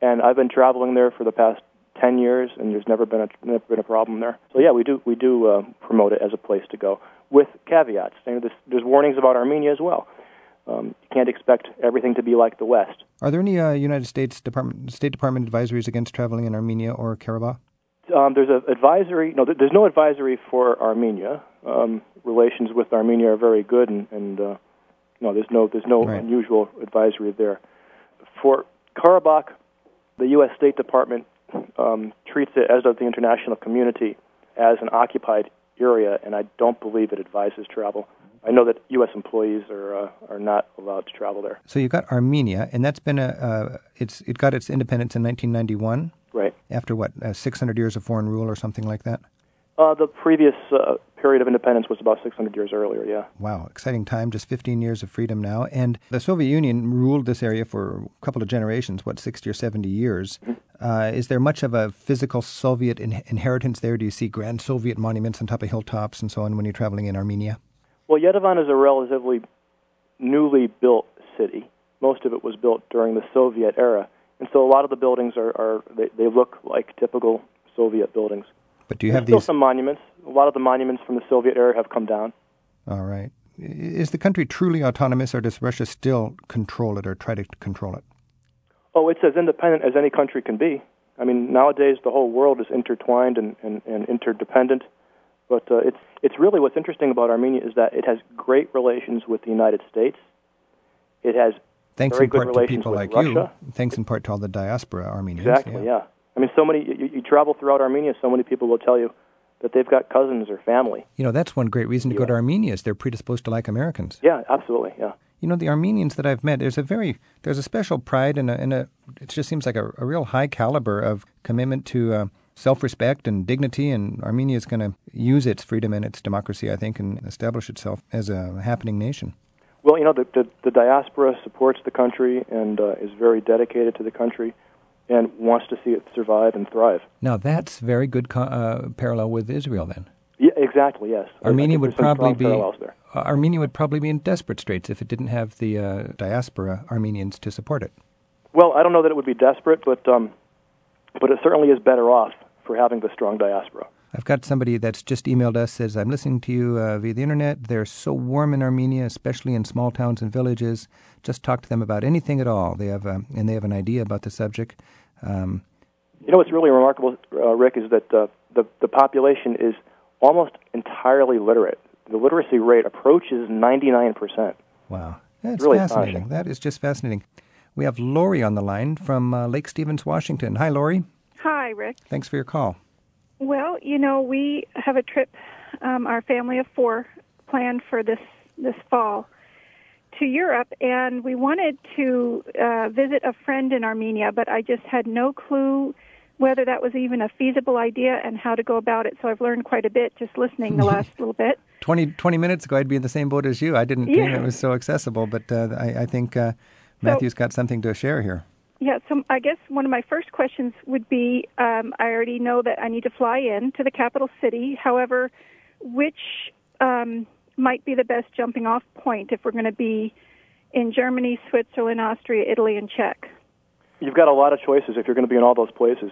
And I've been traveling there for the past ten years, and there's never been a never been a problem there. So yeah, we do we do uh, promote it as a place to go with caveats. There's, there's warnings about Armenia as well. Um, you can't expect everything to be like the West. Are there any uh, United States Department State Department advisories against traveling in Armenia or Karabakh? Um, there's an advisory. No, there's no advisory for Armenia. Um, relations with Armenia are very good, and, and uh, no, there's no there's no right. unusual advisory there. For Karabakh, the U.S. State Department um, treats it, as does the international community, as an occupied area, and I don't believe it advises travel. I know that U.S. employees are uh, are not allowed to travel there. So you've got Armenia, and that's been a uh, it's it got its independence in 1991. Right. After what, uh, 600 years of foreign rule or something like that. Uh, the previous uh, period of independence was about 600 years earlier, yeah. Wow, exciting time, just 15 years of freedom now. And the Soviet Union ruled this area for a couple of generations, what, 60 or 70 years. Mm-hmm. Uh, is there much of a physical Soviet in- inheritance there? Do you see grand Soviet monuments on top of hilltops and so on when you're traveling in Armenia? Well, Yerevan is a relatively newly built city. Most of it was built during the Soviet era. And so a lot of the buildings are, are they, they look like typical Soviet buildings. But do you There's have still some monuments. A lot of the monuments from the Soviet era have come down. All right. Is the country truly autonomous, or does Russia still control it or try to control it? Oh, it's as independent as any country can be. I mean, nowadays the whole world is intertwined and, and, and interdependent. But uh, it's it's really what's interesting about Armenia is that it has great relations with the United States. It has Thanks very in good part to relations people like Russia. you. Thanks in part to all the diaspora Armenians. Exactly. Yeah. I mean, so many. You, you travel throughout Armenia, so many people will tell you that they've got cousins or family. You know, that's one great reason to go to Armenia is they're predisposed to like Americans. Yeah, absolutely. Yeah. You know, the Armenians that I've met, there's a very, there's a special pride and a, and a it just seems like a, a real high caliber of commitment to uh, self-respect and dignity. And Armenia is going to use its freedom and its democracy, I think, and establish itself as a happening nation. Well, you know, the, the, the diaspora supports the country and uh, is very dedicated to the country and wants to see it survive and thrive. Now, that's very good co- uh, parallel with Israel. Then Yeah, exactly. Yes. Armenia would probably be uh, Armenia would probably be in desperate straits if it didn't have the uh, diaspora Armenians to support it. Well, I don't know that it would be desperate, but um, but it certainly is better off for having the strong diaspora. I've got somebody that's just emailed us says I'm listening to you uh, via the internet. They're so warm in Armenia, especially in small towns and villages. Just talk to them about anything at all. They have um, and they have an idea about the subject. Um, You know what's really remarkable, uh, Rick, is that uh, the the population is almost entirely literate. The literacy rate approaches 99 percent. wow, that's really fascinating. astonishing. That is just fascinating. We have Lori on the line from uh, Lake Stevens, Washington. Hi, Lori. Hi, Rick. Thanks for your call. Well, you know, we have a trip, um, our family of four, planned for this this fall to Europe, and we wanted to uh, visit a friend in Armenia, but I just had no clue whether that was even a feasible idea and how to go about it. So I've learned quite a bit just listening the <laughs> last little bit. 20, 20 minutes ago, I'd be in the same boat as you. I didn't think it was so accessible, but uh, I, I think uh, Matthew's got something to share here. Yeah, so I guess one of my first questions would be um, I already know that I need to fly in to the capital city. However, which um, might be the best jumping off point if we're going to be in Germany, Switzerland, Austria, Italy, and Czech? You've got a lot of choices if you're going to be in all those places.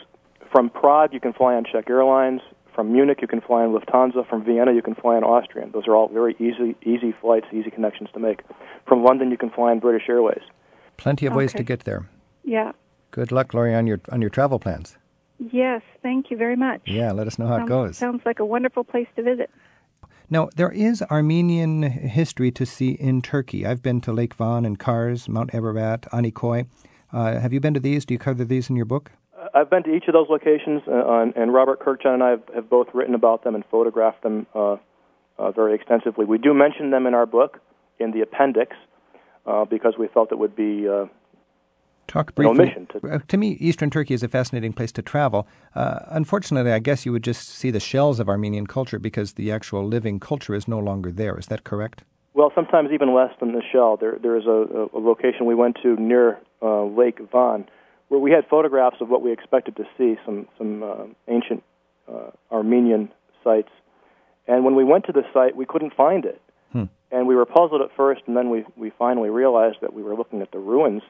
From Prague, you can fly on Czech Airlines. From Munich, you can fly on Lufthansa. From Vienna, you can fly on Austrian. Those are all very easy, easy flights, easy connections to make. From London, you can fly on British Airways. Plenty of ways to get there. Yeah. Good luck, Lori, on your on your travel plans. Yes, thank you very much. Yeah, let us know how it goes. Sounds like a wonderful place to visit. Now, there is Armenian history to see in Turkey. I've been to Lake Van and Kars, Mount Ararat, Anikoy. Uh, have you been to these? Do you cover these in your book? Uh, I've been to each of those locations, uh, on, and Robert Kurkjian and I have, have both written about them and photographed them uh, uh, very extensively. We do mention them in our book in the appendix uh, because we felt it would be uh, Talk briefly. omission to Uh, to me, Eastern Turkey is a fascinating place to travel. Uh, unfortunately, I guess you would just see the shells of Armenian culture because the actual living culture is no longer there. Is that correct? Well, sometimes even less than the shell. There, there is a, a location we went to near uh, Lake Van, where we had photographs of what we expected to see, some some uh, ancient uh, Armenian sites. And when we went to the site, we couldn't find it, Hmm. and we were puzzled at first. And then we we finally realized that we were looking at the ruins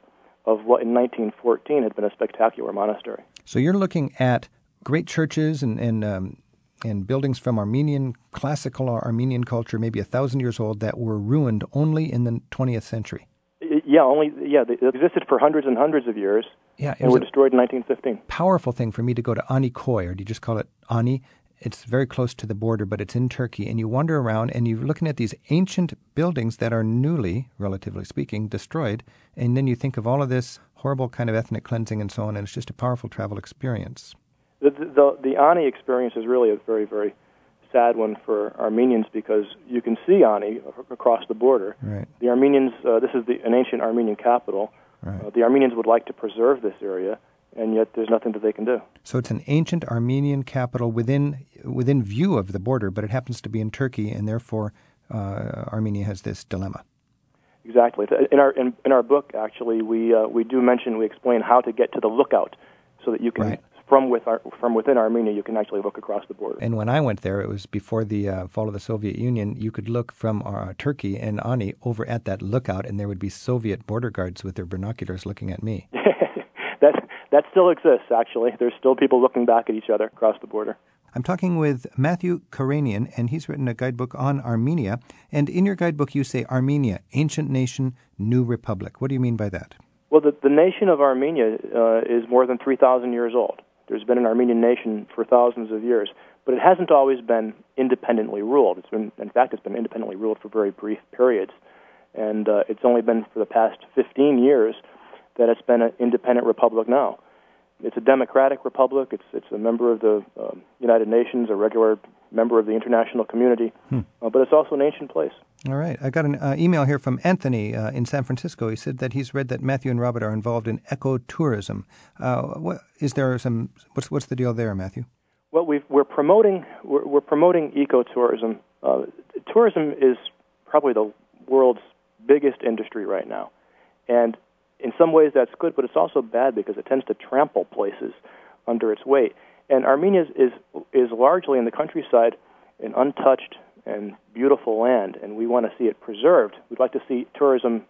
of what in 1914 had been a spectacular monastery. So you're looking at great churches and and um, and buildings from Armenian classical or Armenian culture, maybe a thousand years old, that were ruined only in the 20th century. Yeah, only yeah, they existed for hundreds and hundreds of years, Yeah, it and was were destroyed in 1915. powerful thing for me to go to Anikoy, or do you just call it Ani? It's very close to the border, but it's in Turkey, and you wander around and you're looking at these ancient buildings that are newly, relatively speaking, destroyed, and then you think of all of this horrible kind of ethnic cleansing and so on, and it's just a powerful travel experience. The, the, the Ani experience is really a very, very sad one for Armenians because you can see Ani across the border. Right. The Armenians, uh, this is the, an ancient Armenian capital. Right. Uh, the Armenians would like to preserve this area, and yet there's nothing that they can do. So it's an ancient Armenian capital within within view of the border, but it happens to be in Turkey, and therefore uh, Armenia has this dilemma. Exactly. In our in, in our book, actually, we uh, we do mention we explain how to get to the lookout, so that you can Right. From with our, from within Armenia you can actually look across the border. And when I went there, it was before the uh, fall of the Soviet Union. You could look from uh, Turkey and Ani over at that lookout, and there would be Soviet border guards with their binoculars looking at me. <laughs> that that still exists, actually. There's still people looking back at each other across the border. I'm talking with Matthew Karanian, and he's written a guidebook on Armenia. And in your guidebook, you say Armenia, ancient nation, new republic. What do you mean by that? Well, the, the nation of Armenia uh, is more than 3,000 years old. There's been an Armenian nation for thousands of years, but it hasn't always been independently ruled. It's been, in fact, it's been independently ruled for very brief periods, and uh, it's only been for the past 15 years that it's been an independent republic now. It's a democratic republic. It's it's a member of the um, United Nations, a regular member of the international community, hmm. uh, but it's also an ancient place. All right. I got an uh, email here from Anthony uh, in San Francisco. He said that he's read that Matthew and Robert are involved in ecotourism. Uh, what, is there some? What's what's the deal there, Matthew? Well, we are promoting we're, we're, promoting ecotourism. Uh, tourism is probably the world's biggest industry right now, and in some ways that's good, but it's also bad because it tends to trample places under its weight. And Armenia is is, is largely in the countryside, an untouched and beautiful land, and we want to see it preserved. We'd like to see tourism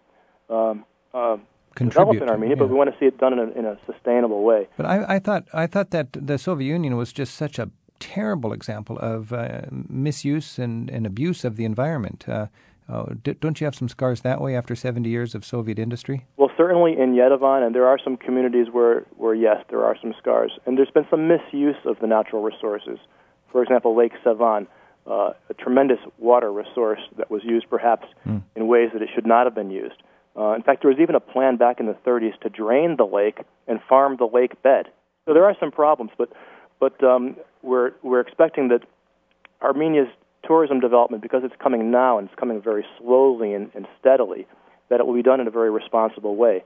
um, uh, develop in Armenia, yeah. but we want to see it done in a, in a sustainable way. But I, I, thought I thought that the Soviet Union was just such a terrible example of uh, misuse and, and abuse of the environment. Uh, uh, don't you have some scars that way after 70 years of Soviet industry? Well, certainly in Yerevan, and there are some communities where, where yes, there are some scars. And there's been some misuse of the natural resources. For example, Lake Sevan, uh, a tremendous water resource that was used perhaps mm. in ways that it should not have been used. Uh, in fact, there was even a plan back in the 30s to drain the lake and farm the lake bed. So there are some problems, but but um, we're we're expecting that Armenia's tourism development, because it's coming now and it's coming very slowly and, and steadily, that it will be done in a very responsible way.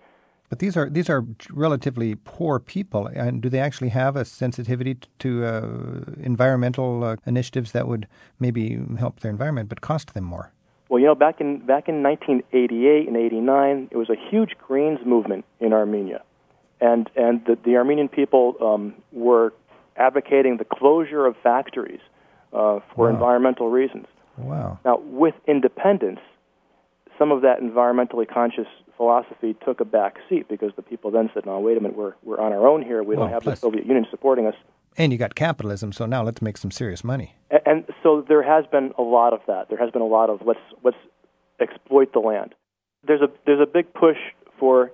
But these are these are relatively poor people, and do they actually have a sensitivity to uh, environmental uh, initiatives that would maybe help their environment but cost them more? Well, you know, back in back in 1988 and 89, it was a huge Greens movement in Armenia, and and the, the Armenian people um, were advocating the closure of factories uh, for wow. environmental reasons. Wow. Now, with independence, some of that environmentally conscious philosophy took a back seat because the people then said, "No, wait a minute, we're we're on our own here. We well, don't have plus, the Soviet Union supporting us." And you got capitalism, so now let's make some serious money. And, and so there has been a lot of that. There has been a lot of let's let's exploit the land. There's a there's a big push for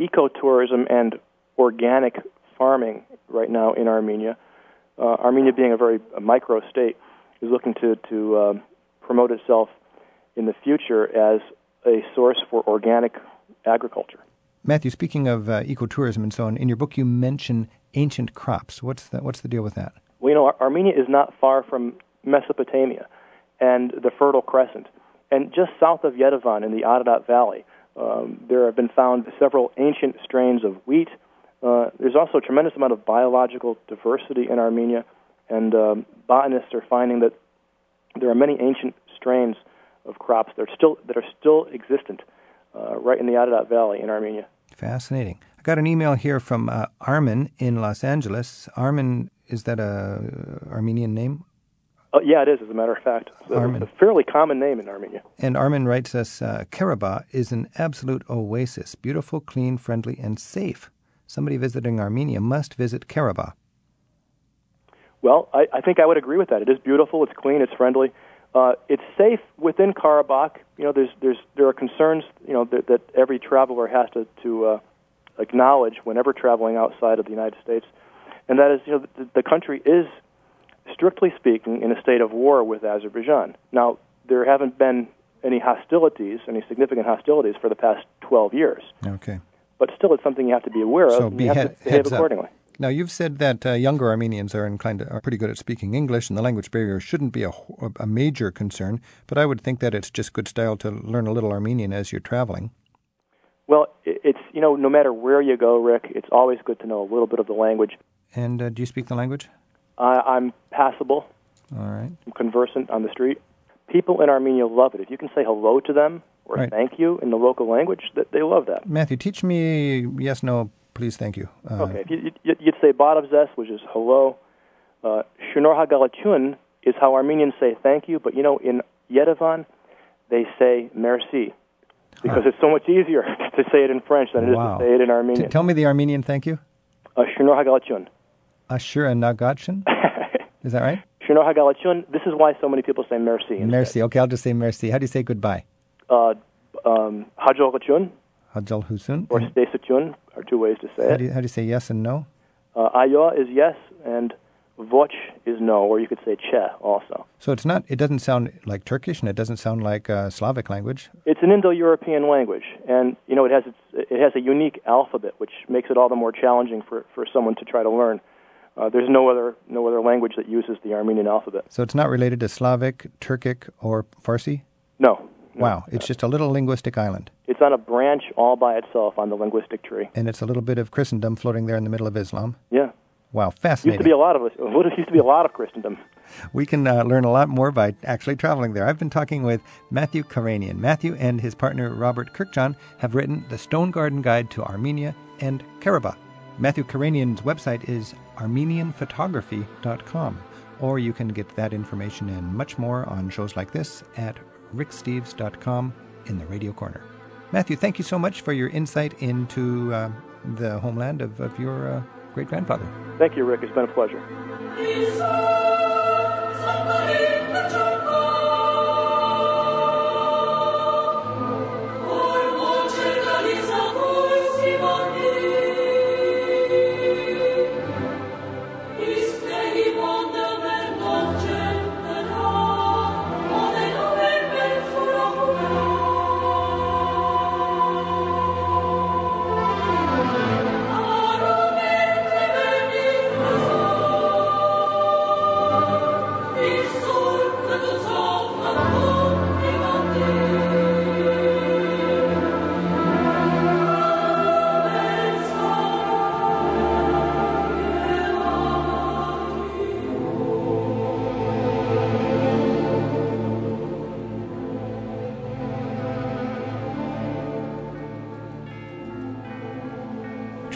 ecotourism and organic farming right now in Armenia. Uh, Armenia, being a very a micro state, is looking to to uh, promote itself in the future as a source for organic agriculture. Matthew, speaking of uh, ecotourism and so on, in your book you mention ancient crops. What's the, what's the deal with that? Well, you know, Ar- Armenia is not far from Mesopotamia and the Fertile Crescent. And just south of Yerevan in the Ararat Valley, um, there have been found several ancient strains of wheat. Uh, there's also a tremendous amount of biological diversity in Armenia, and um, botanists are finding that there are many ancient strains of crops that are still that are still existent uh, right in the Ararat Valley in Armenia. Fascinating. I got an email here from uh, Armin in Los Angeles. Armin, is that a Armenian name? Uh, yeah, it is. As a matter of fact, it's a, Armin. a fairly common name in Armenia. And Armin writes us, uh, Karabakh is an absolute oasis, beautiful, clean, friendly, and safe. Somebody visiting Armenia must visit Karabakh. Well, I, I think I would agree with that. It is beautiful. It's clean. It's friendly. Uh, it's safe within Karabakh. You know, there's there's there are concerns you know that, that every traveler has to to uh, acknowledge whenever traveling outside of the United States, and that is you know the, the country is strictly speaking in a state of war with Azerbaijan. Now there haven't been any hostilities, any significant hostilities for the past 12 years. Okay. But still, it's something you have to be aware of. So be you have he- to behave accordingly. Up. Now, you've said that uh, younger Armenians are inclined to, are pretty good at speaking English, and the language barrier shouldn't be a, a major concern. But I would think that it's just good style to learn a little Armenian as you're traveling. Well, it's you know, no matter where you go, Rick, it's always good to know a little bit of the language. And uh, do you speak the language? Uh, I'm passable. All right. I'm conversant on the street. People in Armenia love it. If you can say hello to them or right. thank you in the local language, that they love that. Matthew, teach me yes, no, please, thank you. Uh, okay, you, would say Badavzes, which is hello. Uh, Shunor is how Armenians say thank you, but you know, in Yerevan, they say merci because huh. it's so much easier <laughs> to say it in French than it wow. is to say it in Armenian. T- tell me the Armenian thank you. Shino Hagalachun. Ashura Nagatchan? <laughs> Is that right? Shino Hagalachun. This is why so many people say merci. Merci. Okay, I'll just say merci. How do you say goodbye? Uh, um, Hajal Husun. or are two ways to say How it. do, you, how do you say yes and no? Uh, Ayo is yes, and Voch is no, or you could say Che also. So it's not. It doesn't sound like Turkish, and it doesn't sound like uh, Slavic language. It's an Indo-European language, and you know it has its, it has a unique alphabet, which makes it all the more challenging for, for someone to try to learn. Uh, there's no other no other language that uses the Armenian alphabet. So it's not related to Slavic, Turkic, or Farsi. No. Wow, it's just a little linguistic island, It's on a branch all by itself on the linguistic tree. and it's a little bit of Christendom floating there in the middle of Islam. Yeah. Wow, fascinating. Used to be a lot of us. <laughs> Used to be a lot of Christendom. We can uh, learn a lot more by actually traveling there. I've been talking with Matthew Karanian. Matthew and his partner Robert Kurkjian have written The Stone Garden Guide to Armenia and Karabakh. Matthew Karanian's website is armenianphotography.com, or you can get that information and much more on shows like this at ricksteves.com in the radio corner. Matthew, thank you so much for your insight into uh, the homeland of, of your uh, great grandfather. Thank you, Rick. It's been a pleasure.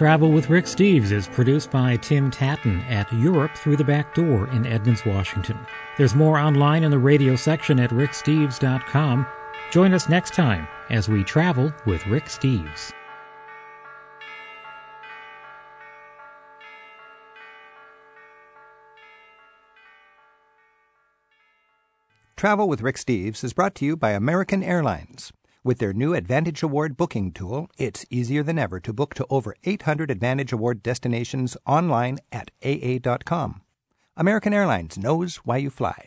Travel with Rick Steves is produced by Tim Tattan at Europe Through the Back Door in Edmonds, Washington. There's more online in the radio section at ricksteves.com. Join us next time as we travel with Rick Steves. Travel with Rick Steves is brought to you by American Airlines. With their new Advantage Award booking tool, it's easier than ever to book to over 800 Advantage Award destinations online at aa.com. American Airlines knows why you fly.